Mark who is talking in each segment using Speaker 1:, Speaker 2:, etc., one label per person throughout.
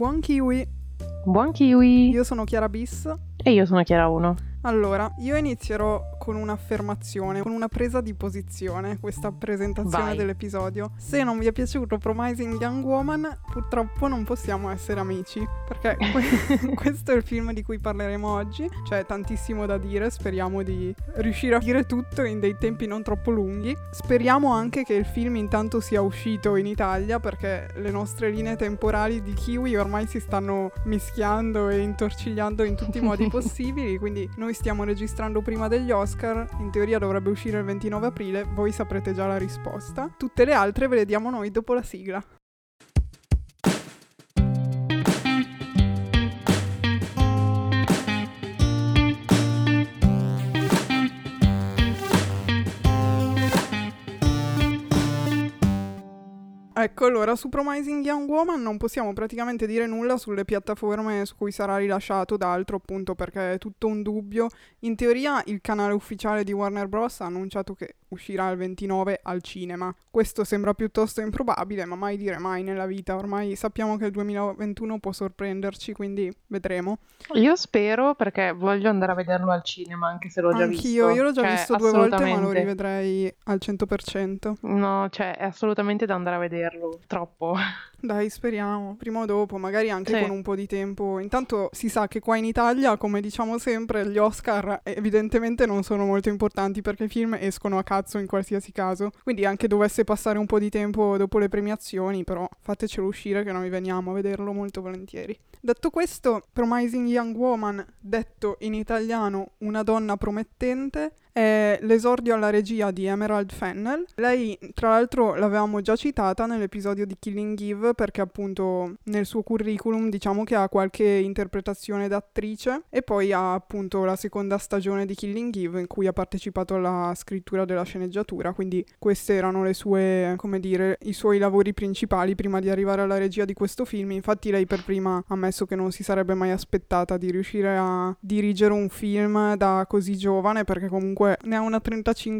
Speaker 1: Buon kiwi!
Speaker 2: Buon kiwi!
Speaker 1: Io sono Chiara Bis.
Speaker 2: E io sono Chiara 1.
Speaker 1: Allora, io inizierò con un'affermazione, con una presa di posizione, questa presentazione
Speaker 2: Vai.
Speaker 1: dell'episodio. Se non vi è piaciuto Promising Young Woman, purtroppo non possiamo essere amici, perché que- questo è il film di cui parleremo oggi. C'è tantissimo da dire, speriamo di riuscire a dire tutto in dei tempi non troppo lunghi. Speriamo anche che il film intanto sia uscito in Italia, perché le nostre linee temporali di Kiwi ormai si stanno mischiando e intorcigliando in tutti i modi possibili, quindi noi stiamo registrando prima degli Oscar, in teoria dovrebbe uscire il 29 aprile, voi saprete già la risposta. Tutte le altre ve le diamo noi dopo la sigla. Ecco, allora su Promising Young Woman non possiamo praticamente dire nulla sulle piattaforme su cui sarà rilasciato, d'altro appunto perché è tutto un dubbio. In teoria il canale ufficiale di Warner Bros. ha annunciato che uscirà il 29 al cinema. Questo sembra piuttosto improbabile, ma mai dire mai nella vita. Ormai sappiamo che il 2021 può sorprenderci, quindi vedremo.
Speaker 2: Io spero perché voglio andare a vederlo al cinema, anche se l'ho già visto.
Speaker 1: Anch'io, io l'ho già
Speaker 2: Cioè,
Speaker 1: visto due volte, ma lo rivedrei al 100%.
Speaker 2: No, cioè è assolutamente da andare a vederlo, troppo.
Speaker 1: Dai, speriamo, prima o dopo, magari anche
Speaker 2: Sì.
Speaker 1: con un po' di tempo. Intanto si sa che qua in Italia, come diciamo sempre, gli Oscar evidentemente non sono molto importanti perché i film escono a cazzo in qualsiasi caso. Quindi anche dovesse passare un po' di tempo dopo le premiazioni, però fatecelo uscire che noi veniamo a vederlo molto volentieri. Detto questo, Promising Young Woman, detto in italiano una donna promettente, è l'esordio alla regia di Emerald Fennell. Lei, tra l'altro, l'avevamo già citata nell'episodio di Killing Eve perché appunto nel suo curriculum diciamo che ha qualche interpretazione d'attrice e poi ha appunto la seconda stagione di Killing Eve in cui ha partecipato alla scrittura della sceneggiatura, quindi queste erano le sue, come dire, i suoi lavori principali prima di arrivare alla regia di questo film. Infatti lei per prima ha ammesso che non si sarebbe mai aspettata di riuscire a dirigere un film da così giovane perché comunque ne ha una 35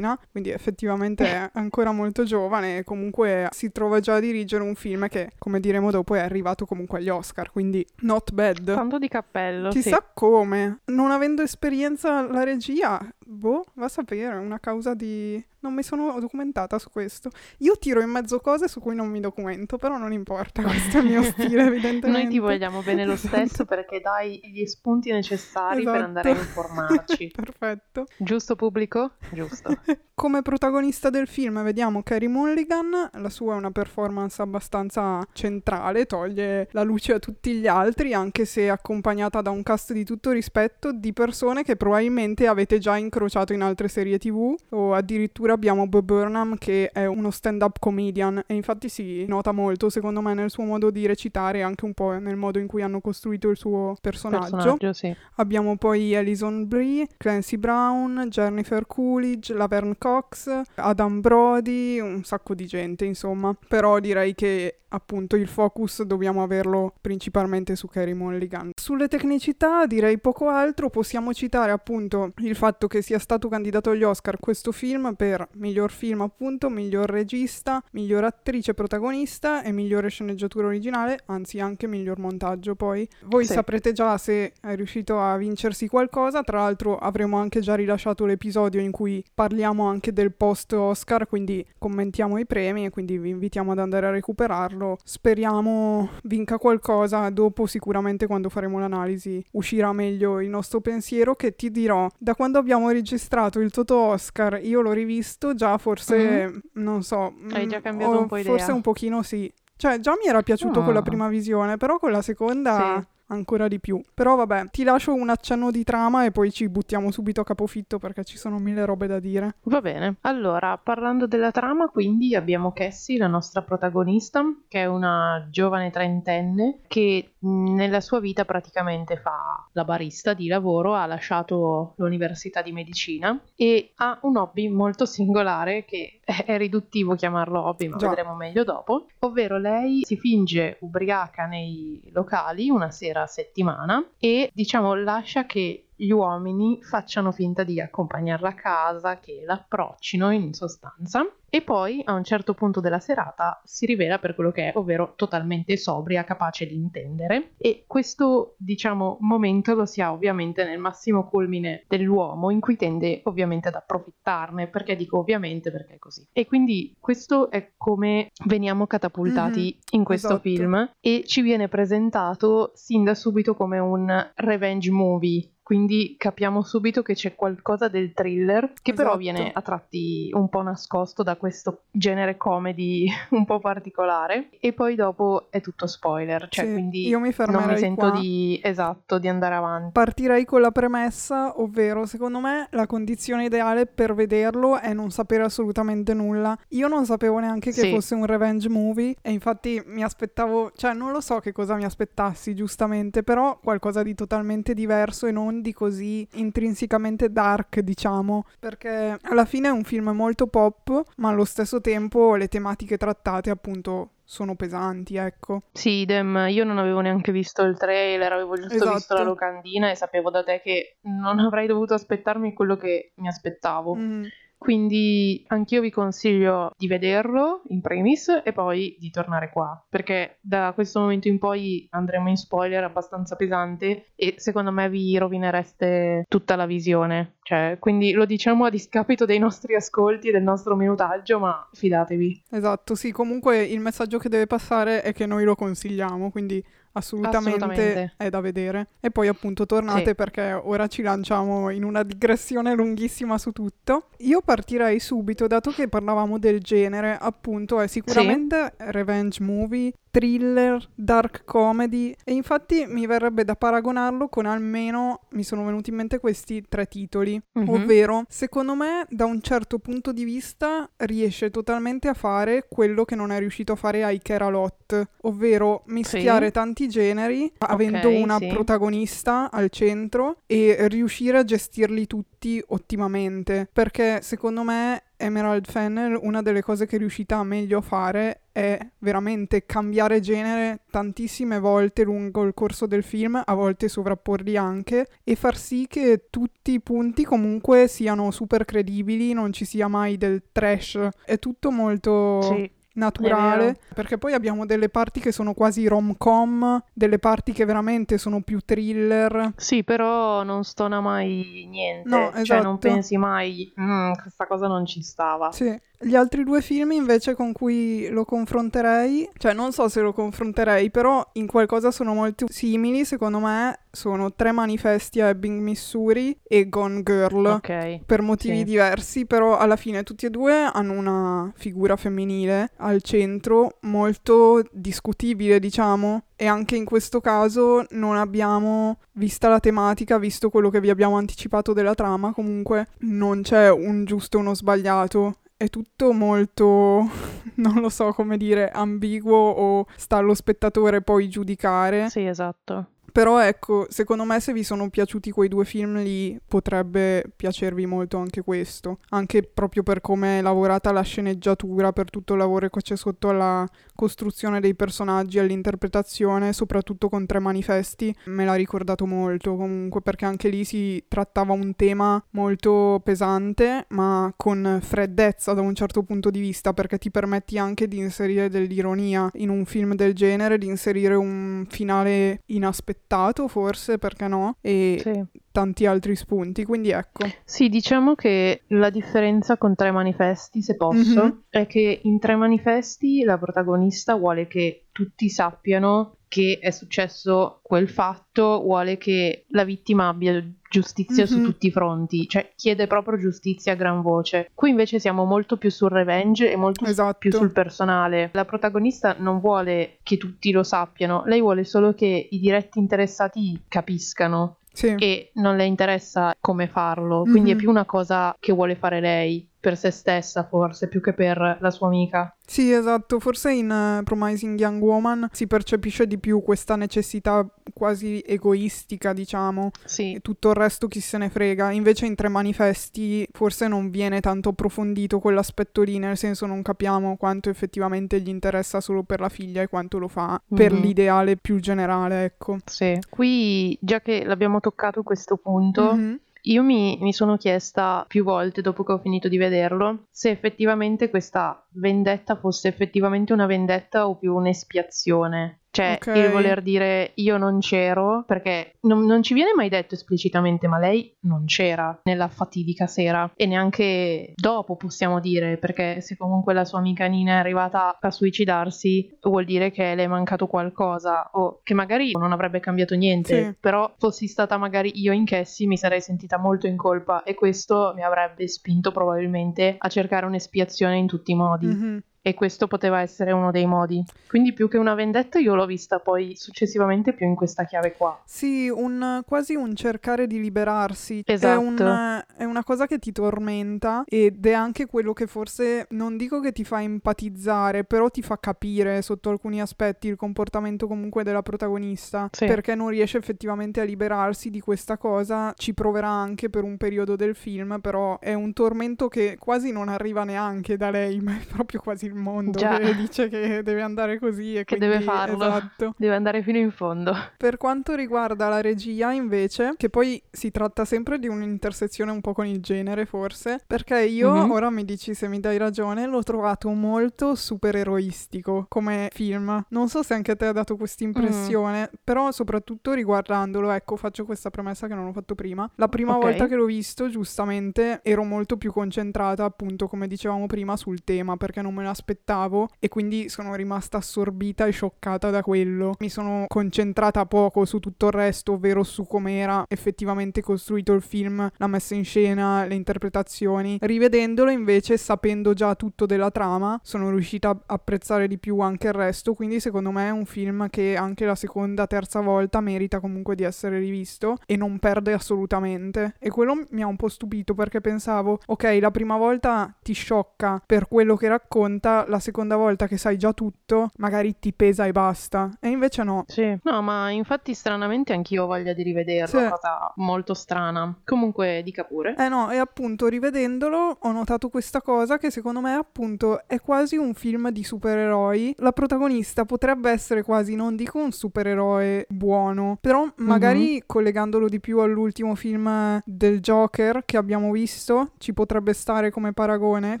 Speaker 1: quindi effettivamente è ancora molto giovane e comunque si trova già a dirigere un film che, come diremo dopo, è arrivato comunque agli Oscar, quindi not bad.
Speaker 2: Tanto di cappello, sì.
Speaker 1: Chissà come, non avendo esperienza alla regia, boh, va a sapere, è una causa di... Non mi sono documentata su questo. Io tiro in mezzo cose su cui non mi documento, però non importa, questo è il mio stile, evidentemente.
Speaker 2: Noi ti vogliamo bene lo stesso perché dai gli spunti necessari per
Speaker 1: Esatto.
Speaker 2: andare a informarci.
Speaker 1: Perfetto.
Speaker 2: Giusto pubblico? Giusto.
Speaker 1: Come protagonista del film vediamo Carrie Mulligan, la sua è una performance abbastanza centrale, toglie la luce a tutti gli altri, anche se accompagnata da un cast di tutto rispetto di persone che probabilmente avete già incrociato in altre serie tv o addirittura abbiamo Bob Burnham che è uno stand-up comedian e infatti si nota molto secondo me nel suo modo di recitare anche un po' nel modo in cui hanno costruito il suo personaggio.
Speaker 2: Personaggio, sì.
Speaker 1: Abbiamo poi Alison Brie, Clancy Brown, Jennifer Coolidge, Laverne Cox, Adam Brody, un sacco di gente insomma. Però direi che appunto il focus dobbiamo averlo principalmente su Carey Mulligan. Sulle tecnicità direi poco altro, possiamo citare appunto il fatto che sia stato candidato agli Oscar questo film per miglior film appunto, miglior regista, miglior attrice protagonista e migliore sceneggiatura originale, anzi anche miglior montaggio poi. Voi
Speaker 2: Sì.
Speaker 1: saprete già se è riuscito a vincersi qualcosa, tra l'altro avremo anche già rilasciato l'episodio in cui parliamo anche del post Oscar, quindi commentiamo i premi e quindi vi invitiamo ad andare a recuperarlo. Speriamo vinca qualcosa, dopo sicuramente quando faremo l'analisi uscirà meglio il nostro pensiero che ti dirò, da quando abbiamo registrato il Toto Oscar io l'ho rivisto già forse, non so,
Speaker 2: Mhm. Hai già
Speaker 1: mm,
Speaker 2: cambiato un po' idea.
Speaker 1: Forse un pochino sì. Cioè già mi era piaciuto con la
Speaker 2: Ah.
Speaker 1: prima visione, però con la seconda
Speaker 2: Sì.
Speaker 1: Ancora di più. Però vabbè, ti lascio un accenno di trama e poi ci buttiamo subito a capofitto perché ci sono mille robe da dire.
Speaker 2: Va bene, allora parlando della trama, quindi abbiamo Cassie, la nostra protagonista, che è una giovane trentenne che nella sua vita praticamente fa la barista di lavoro, ha lasciato l'università di medicina e ha un hobby molto singolare che è, è riduttivo chiamarlo hobby, ma
Speaker 1: Già.
Speaker 2: vedremo meglio dopo, ovvero lei si finge ubriaca nei locali una sera a settimana e diciamo lascia che gli uomini facciano finta di accompagnarla a casa, che l'approccino in sostanza. E poi a un certo punto della serata si rivela per quello che è, ovvero totalmente sobria, capace di intendere. E questo diciamo momento lo si ha ovviamente nel massimo culmine dell'uomo in cui tende ovviamente ad approfittarne, perché dico ovviamente? Perché è così. E quindi questo è come veniamo catapultati mm-hmm, in questo esatto. film. E ci viene presentato sin da subito come un revenge movie quindi capiamo subito che c'è qualcosa del thriller che esatto. però viene a tratti un po' nascosto da questo genere comedy un po' particolare e poi dopo è tutto spoiler, cioè
Speaker 1: sì,
Speaker 2: quindi
Speaker 1: io mi
Speaker 2: non mi sento
Speaker 1: qua.
Speaker 2: di esatto di andare avanti.
Speaker 1: Partirei con la premessa, ovvero secondo me la condizione ideale per vederlo è non sapere assolutamente nulla. Io non sapevo neanche che sì. fosse un revenge movie e infatti mi aspettavo, cioè non lo so che cosa mi aspettassi giustamente, però qualcosa di totalmente diverso e non di così intrinsecamente dark, diciamo, perché alla fine è un film molto pop, ma allo stesso tempo le tematiche trattate appunto sono pesanti, ecco.
Speaker 2: Sì, idem, io non avevo neanche visto il trailer, avevo giusto esatto. visto la locandina e sapevo da te che non avrei dovuto aspettarmi quello che mi aspettavo. Mm. Quindi anch'io vi consiglio di vederlo in primis e poi di tornare qua, perché da questo momento in poi andremo in spoiler abbastanza pesante e secondo me vi rovinereste tutta la visione. Cioè, quindi lo diciamo a discapito dei nostri ascolti e del nostro minutaggio, ma fidatevi.
Speaker 1: Esatto, sì, comunque il messaggio che deve passare è che noi lo consigliamo, quindi Assolutamente, Assolutamente, è da vedere. E poi appunto tornate sì. perché ora ci lanciamo in una digressione lunghissima su tutto. Io partirei subito, dato che parlavamo del genere, appunto è sicuramente sì. revenge movie, thriller, dark comedy e infatti mi verrebbe da paragonarlo con almeno, mi sono venuti in mente questi tre titoli, mm-hmm. ovvero secondo me da un certo punto di vista riesce totalmente a fare quello che non è riuscito a fare Iker Alot, ovvero mischiare sì. tanti generi okay, avendo una sì. protagonista al centro e riuscire a gestirli tutti ottimamente, perché secondo me Emerald Fennel una delle cose che è riuscita meglio a fare è veramente cambiare genere tantissime volte lungo il corso del film, a volte sovrapporli anche e far sì che tutti i punti comunque siano super credibili, non ci sia mai del trash, è tutto molto sì naturale, perché poi abbiamo delle parti che sono quasi rom-com, delle parti che veramente sono più thriller.
Speaker 2: Sì, però non stona mai niente, no, esatto. cioè non esatto. pensi mai, mm, questa cosa non ci stava.
Speaker 1: Sì. Gli altri due film invece con cui lo confronterei, cioè non so se lo confronterei, però in qualcosa sono molto simili, secondo me sono Tre manifesti a Ebbing, Missouri e Gone Girl.
Speaker 2: Ok.
Speaker 1: Per motivi sì. diversi, però alla fine tutti e due hanno una figura femminile al centro molto discutibile, diciamo. E anche in questo caso non abbiamo, vista la tematica, visto quello che vi abbiamo anticipato della trama, comunque non c'è un giusto o uno sbagliato è tutto molto, non lo so come dire, ambiguo o sta allo spettatore poi giudicare.
Speaker 2: Sì, esatto.
Speaker 1: Però ecco, secondo me se vi sono piaciuti quei due film lì potrebbe piacervi molto anche questo, anche proprio per come è lavorata la sceneggiatura, per tutto il lavoro che c'è sotto alla costruzione dei personaggi, all'interpretazione, soprattutto con tre manifesti, me l'ha ricordato molto. Comunque perché anche lì si trattava un tema molto pesante ma con freddezza da un certo punto di vista perché ti permetti anche di inserire dell'ironia in un film del genere, di inserire un finale inaspettato aspettato, forse, perché no? E sì. tanti altri spunti, quindi ecco.
Speaker 2: Sì, diciamo che la differenza con Tre Manifesti, se posso, mm-hmm. è che in Tre Manifesti la protagonista vuole che tutti sappiano che è successo quel fatto, vuole che la vittima abbia giustizia mm-hmm. su tutti i fronti, cioè chiede proprio giustizia a gran voce. Qui invece siamo molto più sul revenge e molto esatto. più sul personale. La protagonista non vuole che tutti lo sappiano, lei vuole solo che i diretti interessati capiscano. Sì. E non le interessa come farlo, quindi mm-hmm. è più una cosa che vuole fare lei per se stessa, forse, più che per la sua amica.
Speaker 1: Sì, esatto, forse in uh, Promising Young Woman si percepisce di più questa necessità quasi egoistica, diciamo,
Speaker 2: sì.
Speaker 1: e tutto il resto chi se ne frega. Invece in Tre Manifesti forse non viene tanto approfondito quell'aspetto lì, nel senso non capiamo quanto effettivamente gli interessa solo per la figlia e quanto lo fa mm-hmm. per mhm. l'ideale più generale, ecco.
Speaker 2: Sì, qui già che l'abbiamo toccato questo punto, mm-hmm. Io mi, mi, sono chiesta più volte, dopo che ho finito di vederlo, se effettivamente questa vendetta fosse effettivamente una vendetta o più un'espiazione. Cioè, okay. il voler dire io non c'ero, perché non, non, ci viene mai detto esplicitamente, ma lei non c'era nella fatidica sera e neanche dopo possiamo dire, perché se comunque la sua amica Nina è arrivata a suicidarsi, vuol dire che le è mancato qualcosa o che magari non avrebbe cambiato niente, sì. però fossi stata magari io in Cassie mi sarei sentita molto in colpa e questo mi avrebbe spinto probabilmente a cercare un'espiazione in tutti i modi. Mm-hmm e questo poteva essere uno dei modi. Quindi più che una vendetta io l'ho vista poi successivamente più in questa chiave qua.
Speaker 1: Sì, un, quasi un cercare di liberarsi.
Speaker 2: Esatto.
Speaker 1: È, un, è una cosa che ti tormenta ed è anche quello che forse, non dico che ti fa empatizzare, però ti fa capire sotto alcuni aspetti il comportamento comunque della protagonista. Sì. Perché non riesce effettivamente a liberarsi di questa cosa, ci proverà anche per un periodo del film, però è un tormento che quasi non arriva neanche da lei, ma è proprio quasi il mondo Già. che dice che deve andare così e
Speaker 2: che
Speaker 1: quindi,
Speaker 2: deve farlo.
Speaker 1: Esatto.
Speaker 2: Deve andare fino in fondo.
Speaker 1: Per quanto riguarda la regia, invece, che poi si tratta sempre di un'intersezione un po' con il genere, forse, perché io, mm-hmm. ora mi dici se mi dai ragione, l'ho trovato molto supereroistico come film. Non so se anche a te ha dato questa impressione, mm. però soprattutto riguardandolo, ecco, faccio questa premessa che non ho fatto prima. La prima okay. volta che l'ho visto, giustamente, ero molto più concentrata, appunto, come dicevamo prima, sul tema, perché non me l'aspettavo aspettavo e quindi sono rimasta assorbita e scioccata da quello. Mi sono concentrata poco su tutto il resto, ovvero su come era effettivamente costruito il film, la messa in scena, le interpretazioni. Rivedendolo invece, sapendo già tutto della trama, sono riuscita a apprezzare di più anche il resto, quindi secondo me è un film che anche la seconda, terza volta merita comunque di essere rivisto e non perde assolutamente. E quello mi ha un po' stupito perché pensavo, ok, la prima volta ti sciocca per quello che racconta, la seconda volta che sai già tutto, magari ti pesa e basta. E invece no.
Speaker 2: Sì, no, ma infatti stranamente anch'io ho voglia di rivederlo, sì. è stata molto strana. Comunque dica pure.
Speaker 1: Eh no, e appunto rivedendolo ho notato questa cosa che secondo me appunto è quasi un film di supereroi. La protagonista potrebbe essere quasi, non dico un supereroe buono, però magari mm-hmm. collegandolo di più all'ultimo film del Joker che abbiamo visto, ci potrebbe stare come paragone,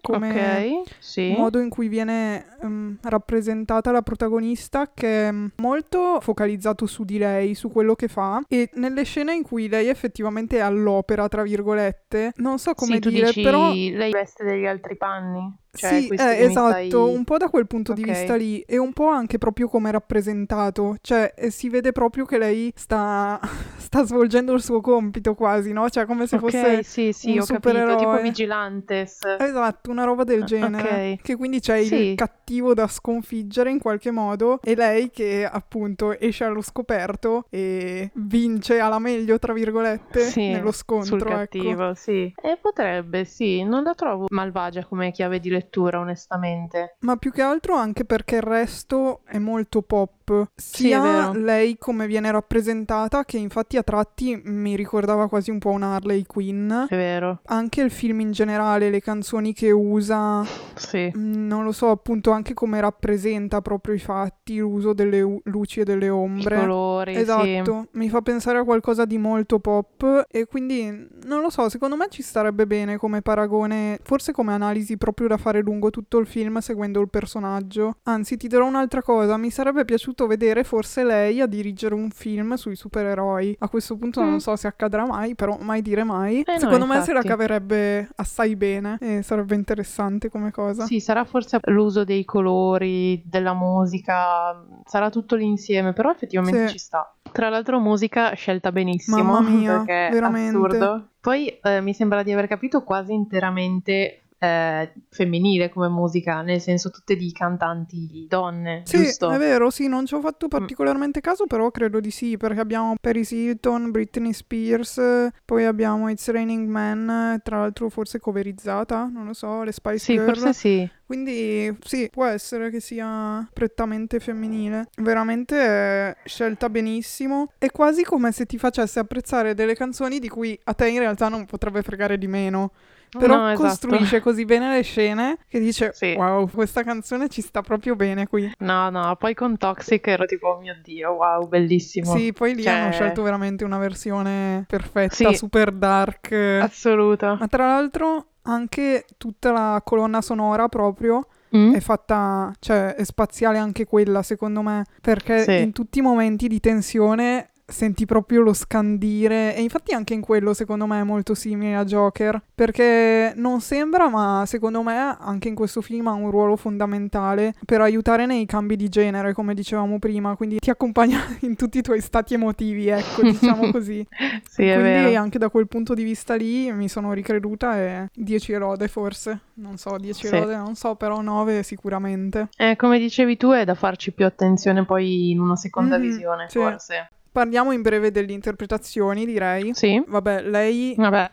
Speaker 1: come
Speaker 2: okay, sì.
Speaker 1: modo in cui viene um, rappresentata la protagonista che è molto focalizzato su di lei, su quello che fa e nelle scene in cui lei effettivamente è all'opera, tra virgolette, non so come
Speaker 2: sì,
Speaker 1: dire,
Speaker 2: dici,
Speaker 1: però
Speaker 2: lei veste degli altri panni.
Speaker 1: Cioè, sì, eh, esatto, stai... un po' da quel punto okay. di vista lì e un po' anche proprio come rappresentato, cioè eh, si vede proprio che lei sta, sta, svolgendo il suo compito quasi, no? Cioè come se
Speaker 2: okay,
Speaker 1: fosse
Speaker 2: sì, sì, un supereroe. Capito, tipo Vigilantes.
Speaker 1: Esatto, una roba del genere, okay. che quindi c'è sì. il cattivo da sconfiggere in qualche modo e lei che appunto esce allo scoperto e vince alla meglio, tra virgolette, sì, nello scontro.
Speaker 2: Sul ecco. cattivo,
Speaker 1: ecco.
Speaker 2: sì. E potrebbe, sì, non la trovo malvagia come chiave di lettura lettura, onestamente.
Speaker 1: Ma più che altro anche perché il resto è molto pop sia sì, lei come viene rappresentata, che infatti a tratti mi ricordava quasi un po' un Harley Quinn.
Speaker 2: È vero.
Speaker 1: Anche il film in generale, le canzoni che usa.
Speaker 2: Sì.
Speaker 1: Mm, non lo so, appunto, anche come rappresenta proprio i fatti, l'uso delle u- luci e delle ombre.
Speaker 2: I colori.
Speaker 1: Esatto.
Speaker 2: Sì.
Speaker 1: Mi fa pensare a qualcosa di molto pop. E quindi non lo so, secondo me ci starebbe bene come paragone, forse come analisi proprio da fare lungo tutto il film seguendo il personaggio. Anzi, ti dirò un'altra cosa, mi sarebbe piaciuto vedere forse lei a dirigere un film sui supereroi. A questo punto mm. non so se accadrà mai, però mai dire mai.
Speaker 2: Eh
Speaker 1: Secondo
Speaker 2: no,
Speaker 1: me se la caverebbe assai bene e sarebbe interessante come cosa.
Speaker 2: Sì, sarà forse l'uso dei colori, della musica, sarà tutto l'insieme, però effettivamente sì. ci sta. Tra l'altro musica scelta benissimo,
Speaker 1: Mamma mia,
Speaker 2: perché
Speaker 1: veramente.
Speaker 2: assurdo. Poi eh, mi sembra di aver capito quasi interamente eh, femminile come musica, nel senso tutte di cantanti donne,
Speaker 1: Sì,
Speaker 2: giusto?
Speaker 1: è vero, sì, non ci ho fatto
Speaker 2: Mm.
Speaker 1: particolarmente caso, però credo di sì, perché abbiamo Paris Hilton, Britney Spears, poi abbiamo It's Raining Men, tra l'altro forse coverizzata, non lo so, le Spice
Speaker 2: Sì,
Speaker 1: Girl.
Speaker 2: forse sì.
Speaker 1: Quindi sì, può essere che sia prettamente femminile. Veramente scelta benissimo. È quasi come se ti facesse apprezzare delle canzoni di cui a te in realtà non potrebbe fregare di meno. Però
Speaker 2: No, esatto.
Speaker 1: costruisce così bene le scene che dice
Speaker 2: Sì.
Speaker 1: wow, questa canzone ci sta proprio bene qui.
Speaker 2: No, no, poi con Toxic ero tipo, oh mio Dio, wow, bellissimo.
Speaker 1: Sì, poi lì
Speaker 2: Cioè-
Speaker 1: hanno scelto veramente una versione perfetta,
Speaker 2: Sì.
Speaker 1: super dark.
Speaker 2: Assoluta.
Speaker 1: Ma tra l'altro anche tutta la colonna sonora proprio
Speaker 2: Mm?
Speaker 1: è fatta, cioè è spaziale anche quella secondo me, perché
Speaker 2: Sì.
Speaker 1: in tutti i momenti di tensione senti proprio lo scandire e infatti anche in quello secondo me è molto simile a Joker, perché non sembra ma secondo me anche in questo film ha un ruolo fondamentale per aiutare nei cambi di genere, come dicevamo prima, quindi ti accompagna in tutti i tuoi stati emotivi, ecco, diciamo così.
Speaker 2: Sì, è
Speaker 1: Quindi
Speaker 2: vero.
Speaker 1: anche da quel punto di vista lì mi sono ricreduta e 10 lode forse, non so, 10
Speaker 2: Sì.
Speaker 1: lode non so, però 9 sicuramente.
Speaker 2: Eh, come dicevi tu, è da farci più attenzione poi in una seconda
Speaker 1: Mhm,
Speaker 2: visione,
Speaker 1: sì.
Speaker 2: forse.
Speaker 1: Parliamo in breve delle interpretazioni, direi.
Speaker 2: Sì?
Speaker 1: Vabbè, lei...
Speaker 2: Vabbè,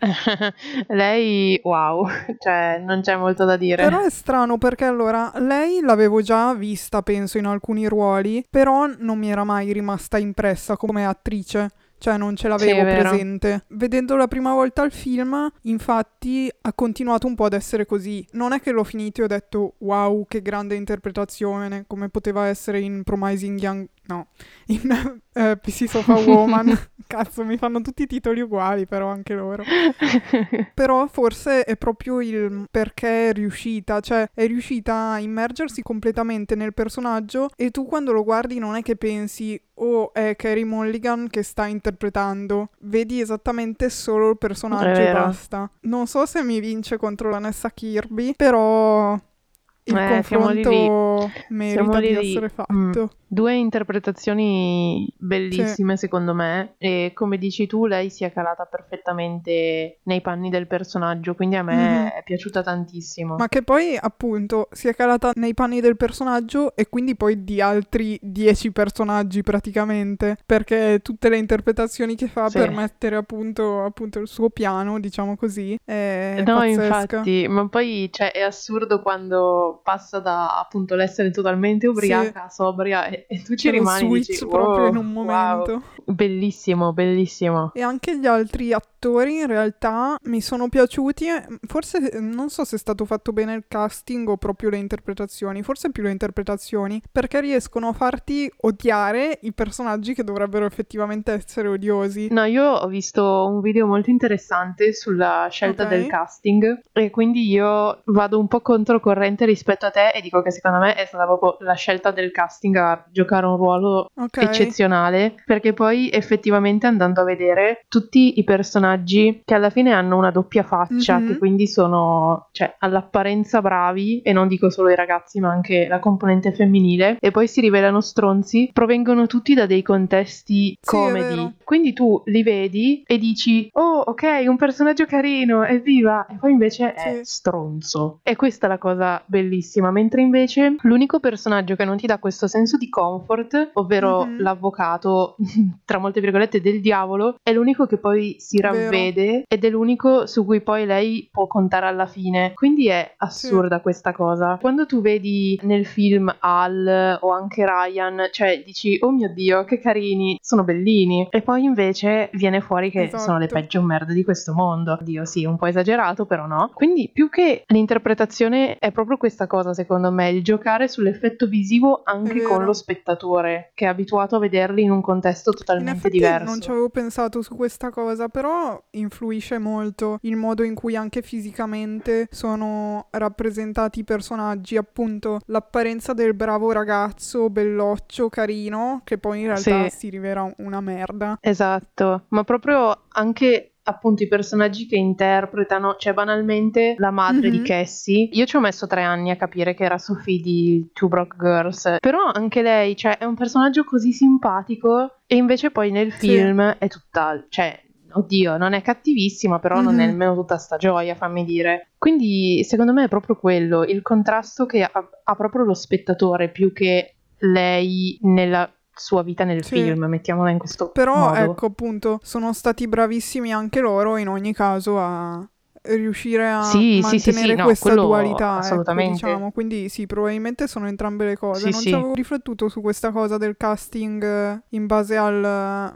Speaker 2: lei, wow, cioè non c'è molto da dire.
Speaker 1: Però è strano perché allora lei l'avevo già vista, penso, in alcuni ruoli, però non mi era mai rimasta impressa come attrice. Cioè non ce l'avevo
Speaker 2: Sì,
Speaker 1: presente. Vedendo la prima volta il film, infatti, ha continuato un po' ad essere così. Non è che l'ho finito e ho detto wow, che grande interpretazione, come poteva essere in Promising Young... No, in eh, Pieces of a Woman. Cazzo, mi fanno tutti i titoli uguali, però anche loro. Però forse è proprio il perché è riuscita, cioè è riuscita a immergersi completamente nel personaggio e tu quando lo guardi non è che pensi oh è Carey Mulligan che sta interpretando, vedi esattamente solo il personaggio e basta. Non so se mi vince contro la Nessa Kirby, però il
Speaker 2: Eh,
Speaker 1: confronto merita di essere fatto.
Speaker 2: Mm. Due interpretazioni bellissime secondo me e come dici tu lei si è calata perfettamente nei panni del personaggio, quindi a me
Speaker 1: Mhm.
Speaker 2: è piaciuta tantissimo.
Speaker 1: Ma che poi, appunto, si è calata nei panni del personaggio e quindi poi di altri dieci personaggi praticamente, perché tutte le interpretazioni che fa
Speaker 2: Sì.
Speaker 1: per mettere appunto, appunto il suo piano, diciamo così, è
Speaker 2: No,
Speaker 1: pazzesca.
Speaker 2: infatti, ma poi cioè, è assurdo quando passa da appunto l'essere totalmente ubriaca a sobria e, e tu ci
Speaker 1: Quello
Speaker 2: rimani e dici,
Speaker 1: switch proprio in
Speaker 2: "Wow,
Speaker 1: un
Speaker 2: wow".
Speaker 1: momento.
Speaker 2: Bellissimo, bellissimo.
Speaker 1: E anche gli altri attori in realtà mi sono piaciuti. Forse non so se è stato fatto bene il casting o proprio le interpretazioni, forse più le interpretazioni, perché riescono a farti odiare i personaggi che dovrebbero effettivamente essere odiosi.
Speaker 2: No, io ho visto un video molto interessante sulla scelta
Speaker 1: Ok.
Speaker 2: del casting e quindi io vado un po' controcorrente rispetto a te e dico che secondo me è stata proprio la scelta del casting a giocare un ruolo
Speaker 1: Ok.
Speaker 2: eccezionale perché poi effettivamente andando a vedere tutti i personaggi che alla fine hanno una doppia faccia
Speaker 1: Mhm.
Speaker 2: che quindi sono cioè all'apparenza bravi e non dico solo i ragazzi ma anche la componente femminile e poi si rivelano stronzi provengono tutti da dei contesti
Speaker 1: è
Speaker 2: comedy quindi tu li vedi e dici oh ok un personaggio carino evviva e poi invece è
Speaker 1: Sì.
Speaker 2: stronzo e questa è la cosa bellissima mentre invece l'unico personaggio che non ti dà questo senso di comfort ovvero
Speaker 1: Mhm.
Speaker 2: l'avvocato tra molte virgolette del diavolo è l'unico che poi si
Speaker 1: Vero.
Speaker 2: ravvede ed è l'unico su cui poi lei può contare alla fine quindi è assurda questa cosa quando tu vedi nel film Al o anche Ryan cioè dici oh mio dio che carini sono bellini e poi invece viene fuori che
Speaker 1: Esatto.
Speaker 2: sono le peggio merde di questo mondo Dio sì un po' esagerato però no quindi più che l'interpretazione è proprio questa cosa secondo me il giocare sull'effetto visivo anche con lo spettatore che è abituato a vederli in un contesto
Speaker 1: In
Speaker 2: totalmente
Speaker 1: effetti
Speaker 2: diverso
Speaker 1: non ci avevo pensato su questa cosa, però influisce molto il modo in cui anche fisicamente sono rappresentati i personaggi, appunto l'apparenza del bravo ragazzo, belloccio, carino, che poi in realtà
Speaker 2: Sì.
Speaker 1: si rivela una merda.
Speaker 2: Esatto, ma proprio anche appunto i personaggi che interpretano, cioè banalmente la madre di
Speaker 1: Mhm.
Speaker 2: Cassie. Io ci ho messo tre anni a capire che era Sophie di Two Broke Girls, però anche lei, cioè è un personaggio così simpatico e invece poi nel
Speaker 1: Sì.
Speaker 2: film è tutta, cioè oddio, non è cattivissima, però mm-hmm. non è mhm. nemmeno tutta sta gioia, fammi dire. Quindi secondo me è proprio quello, il contrasto che ha, ha proprio lo spettatore più che lei nella sua vita nel sì. film, mettiamola in questo
Speaker 1: Però,
Speaker 2: modo.
Speaker 1: Però ecco appunto, sono stati bravissimi anche loro in ogni caso a riuscire a sì, mantenere sì, sì, no, questa dualità, ecco, assolutamente. Ecco, diciamo. Quindi sì, probabilmente sono entrambe le cose. non ci avevo riflettuto su questa cosa del casting eh, in base al,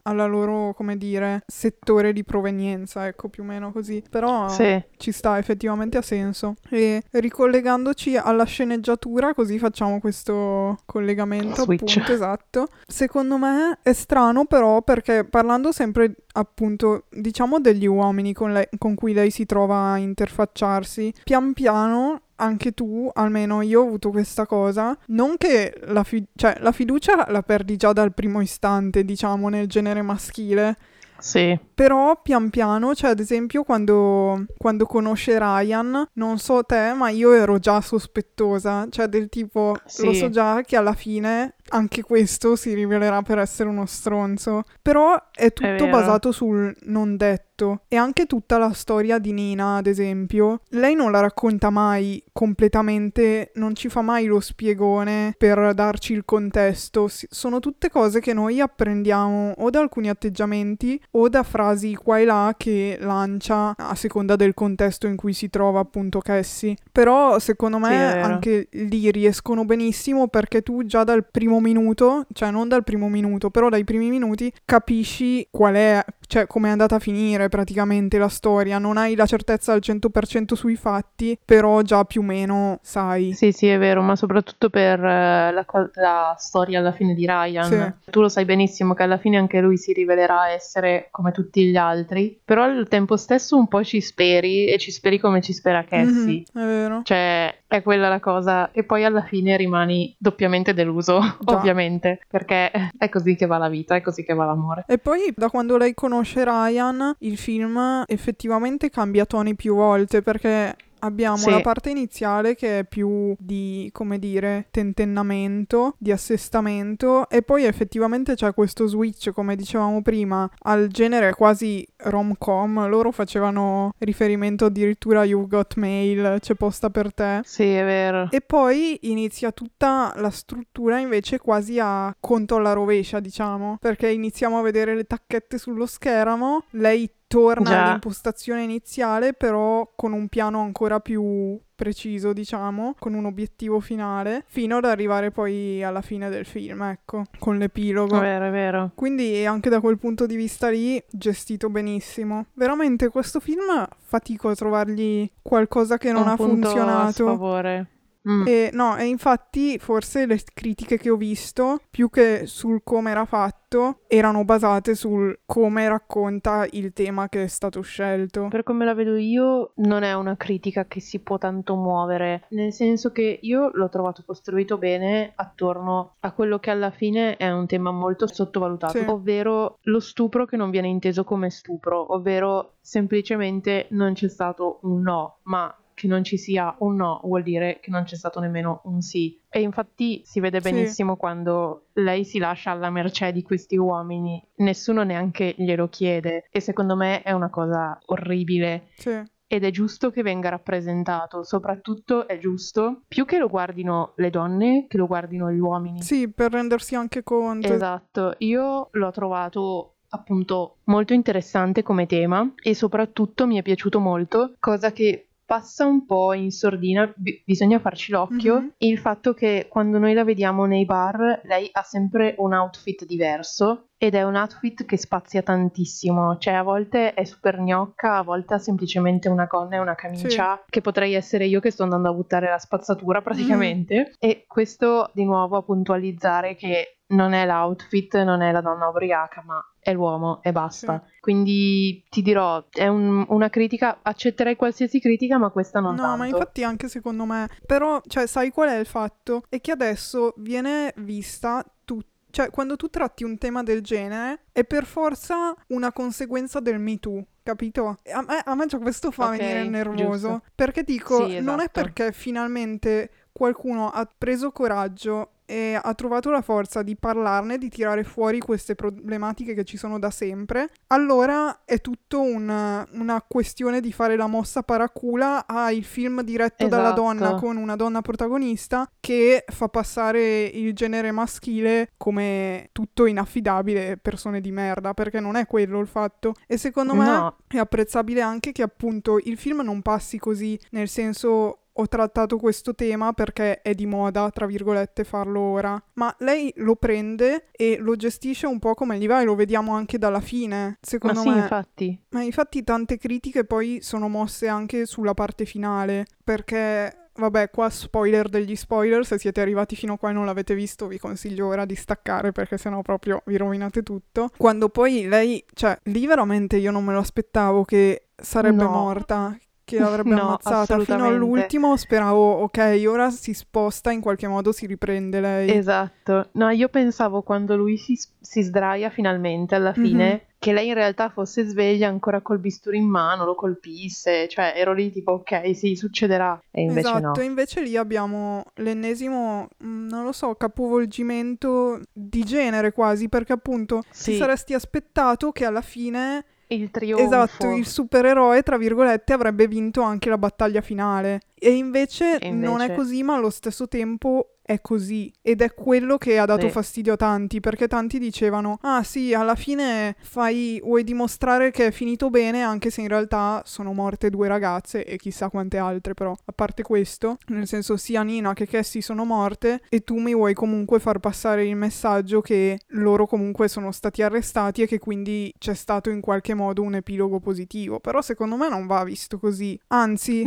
Speaker 1: alla loro, come dire, settore di provenienza, ecco, più o meno così. Però ci sta, effettivamente ha senso. E ricollegandoci alla sceneggiatura, così facciamo questo collegamento, Switch. appunto, esatto. Secondo me è strano però perché parlando sempre appunto, diciamo degli uomini con, lei, con cui lei si trova a interfacciarsi, pian piano anche tu, almeno io ho avuto questa cosa, non che la, fi- cioè, la fiducia la perdi già dal primo istante, diciamo, nel genere maschile.
Speaker 2: Sì.
Speaker 1: Però pian piano, cioè ad esempio quando, quando conosce Ryan, non so te, ma io ero già sospettosa, cioè del tipo, sì. lo so già che alla fine anche questo si rivelerà per essere uno stronzo. Però è tutto è basato sul non detto. E anche tutta la storia di Nina, ad esempio, lei non la racconta mai completamente, non ci fa mai lo spiegone per darci il contesto. sono tutte cose che noi apprendiamo o da alcuni atteggiamenti o da frasi qua e là che lancia a seconda del contesto in cui si trova appunto Cassie. Però secondo me sì, anche lì riescono benissimo perché tu già dal primo primo minuto, cioè non dal primo minuto, però dai primi minuti capisci qual è, cioè come è andata a finire praticamente la storia. Non hai la certezza al 100% sui fatti, però già più o meno sai.
Speaker 2: Sì, sì, è vero, ma soprattutto per uh, la, la, storia alla fine di Ryan. Sì. Tu lo sai benissimo che alla fine anche lui si rivelerà essere come tutti gli altri, però al tempo stesso un po' ci speri e ci speri come ci spera Cassie.
Speaker 1: Mm-hmm, è vero.
Speaker 2: Cioè, è quella la cosa. E poi alla fine rimani doppiamente deluso, Già. ovviamente, perché è così che va la vita, è così che va l'amore.
Speaker 1: E poi da quando lei conosce Ryan, il film effettivamente cambia toni più volte perché Abbiamo sì. la parte iniziale che è più di, come dire, tentennamento, di assestamento e poi effettivamente c'è questo switch, come dicevamo prima, al genere quasi rom-com. Loro facevano riferimento addirittura a You've Got Mail, c'è posta per te.
Speaker 2: Sì, è vero.
Speaker 1: E poi inizia tutta la struttura invece quasi a conto alla rovescia, diciamo, perché iniziamo a vedere le tacchette sullo schermo, lei torna Già. all'impostazione iniziale, però con un piano ancora più preciso, diciamo, con un obiettivo finale, fino ad arrivare poi alla fine del film, ecco, con l'epilogo.
Speaker 2: È vero, è vero.
Speaker 1: Quindi anche da quel punto di vista lì, gestito benissimo. Veramente questo film fatico a trovargli qualcosa che non un ha funzionato. A
Speaker 2: sfavore.
Speaker 1: Mm. E, no, e infatti forse le critiche che ho visto, più che sul come era fatto, erano basate sul come racconta il tema che è stato scelto.
Speaker 2: Per come la vedo io, non è una critica che si può tanto muovere, nel senso che io l'ho trovato costruito bene attorno a quello che alla fine è un tema molto sottovalutato, sì. ovvero lo stupro che non viene inteso come stupro, ovvero semplicemente non c'è stato un no, ma che non ci sia un no vuol dire che non c'è stato nemmeno un sì. E infatti si vede benissimo sì. quando lei si lascia alla mercé di questi uomini, nessuno neanche glielo chiede e secondo me è una cosa orribile.
Speaker 1: Sì.
Speaker 2: Ed è giusto che venga rappresentato, soprattutto è giusto più che lo guardino le donne, che lo guardino gli uomini.
Speaker 1: Sì, per rendersi anche conto.
Speaker 2: Esatto, io l'ho trovato appunto molto interessante come tema e soprattutto mi è piaciuto molto, cosa che passa un po' in sordina, b- bisogna farci l'occhio, mm-hmm. il fatto che quando noi la vediamo nei bar lei ha sempre un outfit diverso ed è un outfit che spazia tantissimo, cioè a volte è super gnocca, a volte ha semplicemente una gonna e una camicia, sì. che potrei essere io che sto andando a buttare la spazzatura praticamente. Mm. E questo di nuovo a puntualizzare che non è l'outfit, non è la donna ubriaca, ma è l'uomo e basta. Sì. Quindi ti dirò, è un, una critica, accetterei qualsiasi critica, ma questa non
Speaker 1: no,
Speaker 2: tanto.
Speaker 1: ma infatti anche secondo me. Però, cioè, sai qual è il fatto? È che adesso viene vista cioè, quando tu tratti un tema del genere, è per forza una conseguenza del Me Too. Capito? A me, a me già questo fa okay, venire nervoso. Giusto. Perché dico, sì, esatto. non è esatto. perché finalmente qualcuno ha preso coraggio e ha trovato la forza di parlarne, di tirare fuori queste problematiche che ci sono da sempre, allora è tutto una, una questione di fare la mossa paracula a il film diretto esatto. dalla donna con una donna protagonista che fa passare il genere maschile come tutto inaffidabile persone di merda, perché non è quello il fatto. E secondo me no. è apprezzabile anche che appunto il film non passi così, nel senso ho trattato questo tema perché è di moda, tra virgolette, farlo ora. Ma lei lo prende e lo gestisce un po' come gli va e lo vediamo anche dalla fine, secondo
Speaker 2: Ma
Speaker 1: me.
Speaker 2: Sì, infatti.
Speaker 1: Ma infatti tante critiche poi sono mosse anche sulla parte finale, perché Vabbè, qua spoiler degli spoiler, se siete arrivati fino qua e non l'avete visto vi consiglio ora di staccare perché sennò proprio vi rovinate tutto. Quando poi lei, cioè lì veramente io non me lo aspettavo che sarebbe no. morta, che l'avrebbe no, ammazzata fino all'ultimo speravo ok ora si sposta in qualche modo si riprende lei
Speaker 2: esatto no io pensavo quando lui si, si sdraia finalmente alla fine mm-hmm. che lei in realtà fosse sveglia ancora col bisturi in mano lo colpisse cioè ero lì tipo ok sì succederà e invece
Speaker 1: esatto
Speaker 2: no.
Speaker 1: invece lì abbiamo l'ennesimo mm, non lo so capovolgimento di genere quasi perché appunto sì. ti saresti aspettato che alla fine
Speaker 2: il trionfo.
Speaker 1: Esatto, il supereroe, tra virgolette, avrebbe vinto anche la battaglia finale. E invece, e invece... non è così, ma allo stesso tempo è così ed è quello che ha dato sì. fastidio a tanti perché tanti dicevano ah sì alla fine fai vuoi dimostrare che è finito bene anche se in realtà sono morte due ragazze e chissà quante altre però a parte questo nel senso sia Nina che Cassie sono morte e tu mi vuoi comunque far passare il messaggio che loro comunque sono stati arrestati e che quindi c'è stato in qualche modo un epilogo positivo però secondo me non va visto così anzi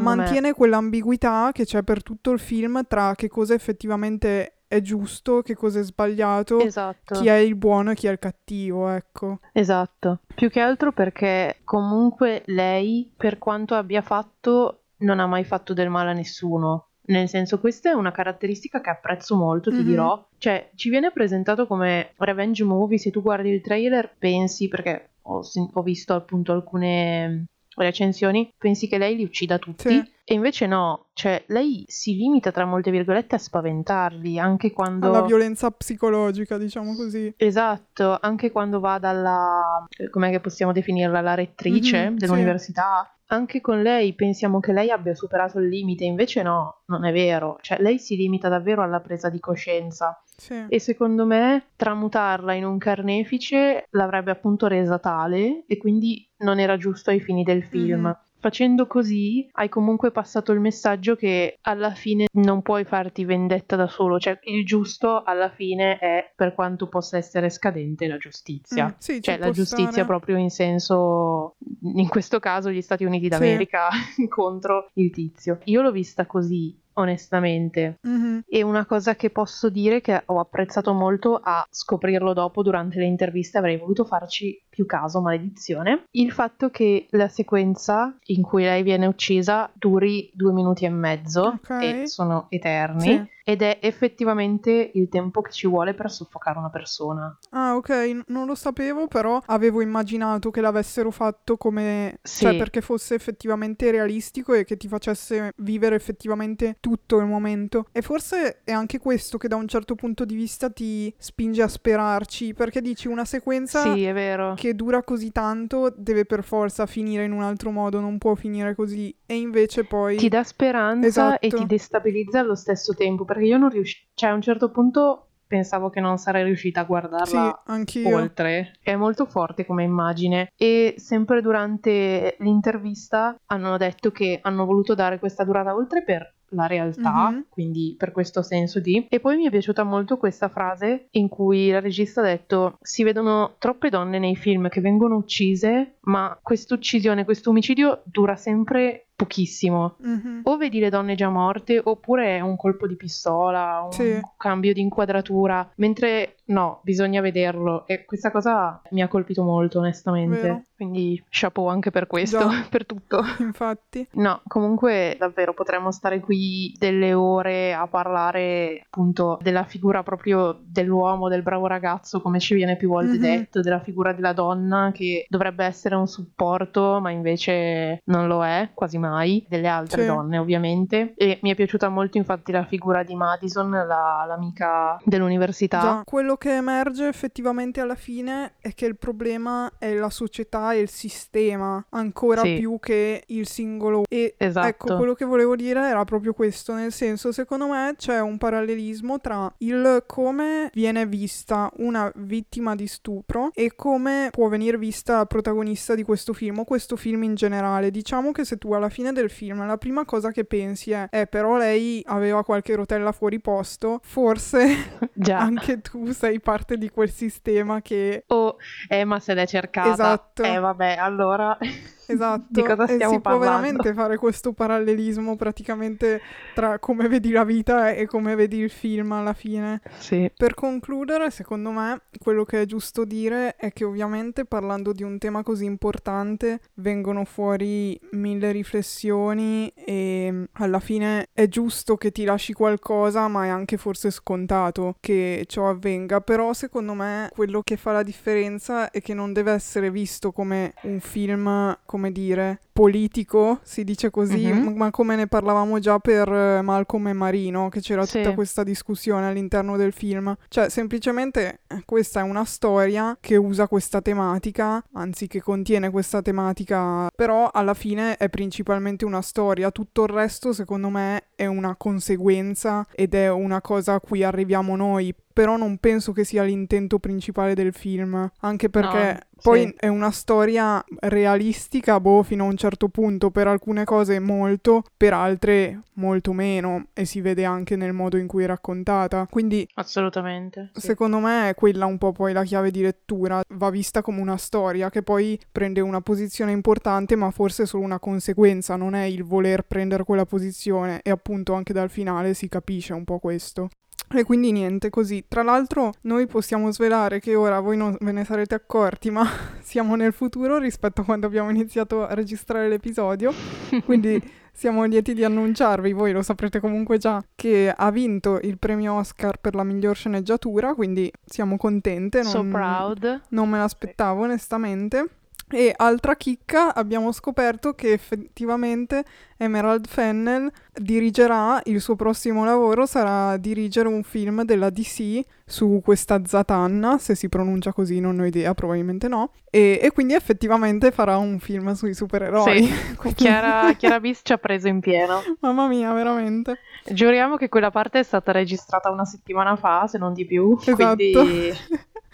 Speaker 1: mantiene
Speaker 2: me.
Speaker 1: Quell'ambiguità che c'è per tutto il film tra che cosa effettivamente è giusto, che cosa è sbagliato,
Speaker 2: esatto.
Speaker 1: chi è il buono e chi è il cattivo, ecco.
Speaker 2: Esatto, più che altro perché comunque lei, per quanto abbia fatto, non ha mai fatto del male a nessuno. Nel senso, questa è una caratteristica che apprezzo molto, ti mm-hmm. dirò. Cioè, ci viene presentato come revenge movie, se tu guardi il trailer pensi, perché ho, ho visto appunto alcune recensioni, pensi che lei li uccida tutti.
Speaker 1: Sì.
Speaker 2: E invece no, cioè lei si limita tra molte virgolette a spaventarli, anche quando...
Speaker 1: Alla violenza psicologica, diciamo così.
Speaker 2: Esatto, anche quando va dalla... com'è che possiamo definirla? La rettrice mm-hmm, dell'università. Sì. Anche con lei pensiamo che lei abbia superato il limite, invece no, non è vero. Cioè lei si limita davvero alla presa di coscienza.
Speaker 1: Sì.
Speaker 2: E secondo me tramutarla in un carnefice l'avrebbe appunto resa tale e quindi non era giusto ai fini del film. Mm-hmm. Facendo così hai comunque passato il messaggio che alla fine non puoi farti vendetta da solo, cioè il giusto alla fine è per quanto possa essere scadente la giustizia,
Speaker 1: mm, sì,
Speaker 2: cioè la giustizia
Speaker 1: stare.
Speaker 2: proprio in senso, in questo caso gli Stati Uniti d'America sì. contro il tizio. Io l'ho vista così onestamente.
Speaker 1: Mm-hmm.
Speaker 2: E una cosa che posso dire che ho apprezzato molto a scoprirlo dopo durante le interviste, avrei voluto farci più caso, maledizione, il fatto che la sequenza in cui lei viene uccisa duri due minuti e mezzo
Speaker 1: okay.
Speaker 2: e sono eterni.
Speaker 1: Sì
Speaker 2: ed è effettivamente il tempo che ci vuole per soffocare una persona.
Speaker 1: Ah, ok, non lo sapevo, però avevo immaginato che l'avessero fatto come
Speaker 2: sì.
Speaker 1: cioè perché fosse effettivamente realistico e che ti facesse vivere effettivamente tutto il momento. E forse è anche questo che da un certo punto di vista ti spinge a sperarci, perché dici una sequenza
Speaker 2: sì, è vero.
Speaker 1: che dura così tanto deve per forza finire in un altro modo, non può finire così. E invece poi
Speaker 2: ti dà speranza
Speaker 1: esatto.
Speaker 2: e ti destabilizza allo stesso tempo, perché io non riuscivo, cioè a un certo punto pensavo che non sarei riuscita a guardarla
Speaker 1: sì,
Speaker 2: oltre. È molto forte come immagine e sempre durante l'intervista hanno detto che hanno voluto dare questa durata oltre per la realtà, mm-hmm. quindi per questo senso di. E poi mi è piaciuta molto questa frase in cui la regista ha detto: Si vedono troppe donne nei film che vengono uccise, ma questa uccisione, questo omicidio dura sempre pochissimo.
Speaker 1: Mm-hmm.
Speaker 2: O vedi le donne già morte, oppure è un colpo di pistola, un
Speaker 1: sì.
Speaker 2: cambio di inquadratura. Mentre no, bisogna vederlo e questa cosa mi ha colpito molto onestamente.
Speaker 1: Vero.
Speaker 2: Quindi chapeau anche per questo,
Speaker 1: Già.
Speaker 2: per tutto.
Speaker 1: Infatti.
Speaker 2: No, comunque davvero potremmo stare qui delle ore a parlare appunto della figura proprio dell'uomo, del bravo ragazzo, come ci viene più volte
Speaker 1: Mhm.
Speaker 2: detto, della figura della donna che dovrebbe essere un supporto, ma invece non lo è quasi mai, delle altre
Speaker 1: Sì.
Speaker 2: donne ovviamente. E mi è piaciuta molto infatti la figura di Madison, la- l'amica dell'università.
Speaker 1: Già, quello che emerge effettivamente alla fine è che il problema è la società e il sistema, ancora
Speaker 2: Sì.
Speaker 1: più che il singolo. E
Speaker 2: Esatto.
Speaker 1: ecco, quello che volevo dire era proprio questo, nel senso, secondo me c'è un parallelismo tra il come viene vista una vittima di stupro e come può venire vista la protagonista di questo film, o questo film in generale. Diciamo che se tu alla fine del film la prima cosa che pensi è, eh, però lei aveva qualche rotella fuori posto, forse
Speaker 2: Già.
Speaker 1: anche tu sei parte di quel sistema che
Speaker 2: Oh, eh, ma se l'è cercata.
Speaker 1: Esatto.
Speaker 2: Eh, vabbè, allora.
Speaker 1: Esatto,
Speaker 2: Di cosa
Speaker 1: e
Speaker 2: stiamo
Speaker 1: si può
Speaker 2: parlando?
Speaker 1: veramente fare questo parallelismo praticamente tra come vedi la vita e come vedi il film alla fine.
Speaker 2: Sì.
Speaker 1: Per concludere, secondo me, quello che è giusto dire è che ovviamente parlando di un tema così importante vengono fuori mille riflessioni e alla fine è giusto che ti lasci qualcosa, ma è anche forse scontato che ciò avvenga. Però secondo me quello che fa la differenza è che non deve essere visto come un film, come dire, politico, si dice così,
Speaker 2: Mhm.
Speaker 1: ma- come ne parlavamo già per eh, Malcolm e Marino, che c'era
Speaker 2: Sì.
Speaker 1: tutta questa discussione all'interno del film. Cioè, semplicemente questa è una storia che usa questa tematica, anzi che contiene questa tematica, però alla fine è principalmente una storia. Tutto il resto, secondo me, è una conseguenza ed è una cosa a cui arriviamo noi. Però non penso che sia l'intento principale del film, anche perché
Speaker 2: No,
Speaker 1: poi
Speaker 2: sì.
Speaker 1: è una storia realistica, boh, fino a un certo punto, per alcune cose molto, per altre molto meno, e si vede anche nel modo in cui è raccontata. Quindi
Speaker 2: Assolutamente. sì.
Speaker 1: Secondo me quella un po' poi la chiave di lettura, va vista come una storia che poi prende una posizione importante ma forse è solo una conseguenza, non è il voler prendere quella posizione e appunto anche dal finale si capisce un po' questo. E quindi niente, così. Tra l'altro noi possiamo svelare che ora voi non ve ne sarete accorti, ma siamo nel futuro rispetto a quando abbiamo iniziato a registrare l'episodio. Quindi siamo lieti di annunciarvi, voi lo saprete comunque già, che ha vinto il premio Oscar per la miglior sceneggiatura, quindi siamo contente.
Speaker 2: So
Speaker 1: non-
Speaker 2: proud.
Speaker 1: Non me l'aspettavo onestamente. E altra chicca, abbiamo scoperto che effettivamente Emerald Fennel dirigerà, il suo prossimo lavoro sarà dirigere un film della DC su questa Zatanna, se si pronuncia così non ho idea, probabilmente no. E, e quindi effettivamente farà un film sui supereroi.
Speaker 2: Sì.
Speaker 1: Quindi-
Speaker 2: Chiara, Chiara Bis ci ha preso in pieno.
Speaker 1: Mamma mia, veramente.
Speaker 2: Giuriamo che quella parte è stata registrata una settimana fa, se non di più.
Speaker 1: Esatto.
Speaker 2: Quindi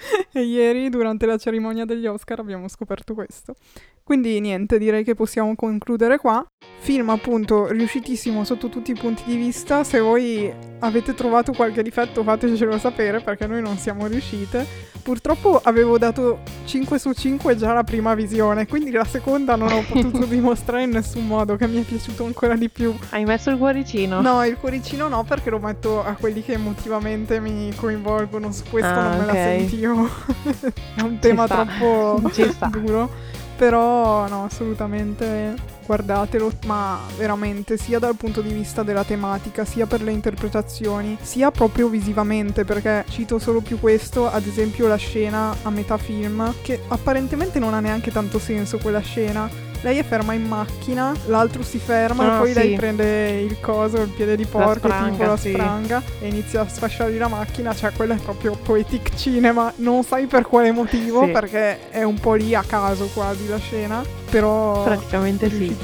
Speaker 1: e ieri, durante la cerimonia degli Oscar, abbiamo scoperto questo. Quindi niente, direi che possiamo concludere qua. Film appunto riuscitissimo sotto tutti i punti di vista. Se voi avete trovato qualche difetto fatecelo sapere perché noi non siamo riuscite. Purtroppo avevo dato 5 su 5 già la prima visione, quindi la seconda non ho potuto dimostrare in nessun modo che mi è piaciuto ancora di più.
Speaker 2: hai messo il cuoricino.
Speaker 1: No, il cuoricino no perché lo metto a quelli che emotivamente mi coinvolgono, su questo
Speaker 2: Ah,
Speaker 1: non me la
Speaker 2: ok.
Speaker 1: sentivo. È un tema
Speaker 2: sta.
Speaker 1: troppo
Speaker 2: Ci
Speaker 1: duro. Però no, assolutamente guardatelo, ma veramente sia dal punto di vista della tematica, sia per le interpretazioni, sia proprio visivamente, perché cito solo più questo, ad esempio la scena a metà film, che apparentemente non ha neanche tanto senso quella scena. Lei è ferma in macchina, l'altro si ferma
Speaker 2: Ah,
Speaker 1: poi
Speaker 2: sì.
Speaker 1: lei prende il coso, il piede di porco, tipo
Speaker 2: spranga,
Speaker 1: la
Speaker 2: sì.
Speaker 1: spranga e inizia a sfasciargli la macchina, cioè quello è proprio poetic cinema, non sai per quale motivo,
Speaker 2: Sì.
Speaker 1: perché è un po' lì a caso quasi la scena, però
Speaker 2: Praticamente sì.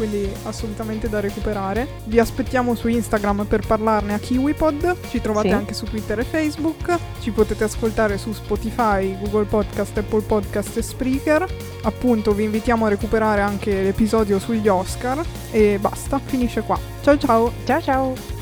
Speaker 1: Quindi assolutamente da recuperare. Vi aspettiamo su Instagram per parlarne a KiwiPod. Ci trovate
Speaker 2: Sì.
Speaker 1: anche su Twitter e Facebook. Ci potete ascoltare su Spotify, Google Podcast, Apple Podcast e Spreaker. Appunto, vi invitiamo a recuperare anche l'episodio sugli Oscar. E basta, finisce qua. Ciao ciao!
Speaker 2: Ciao ciao.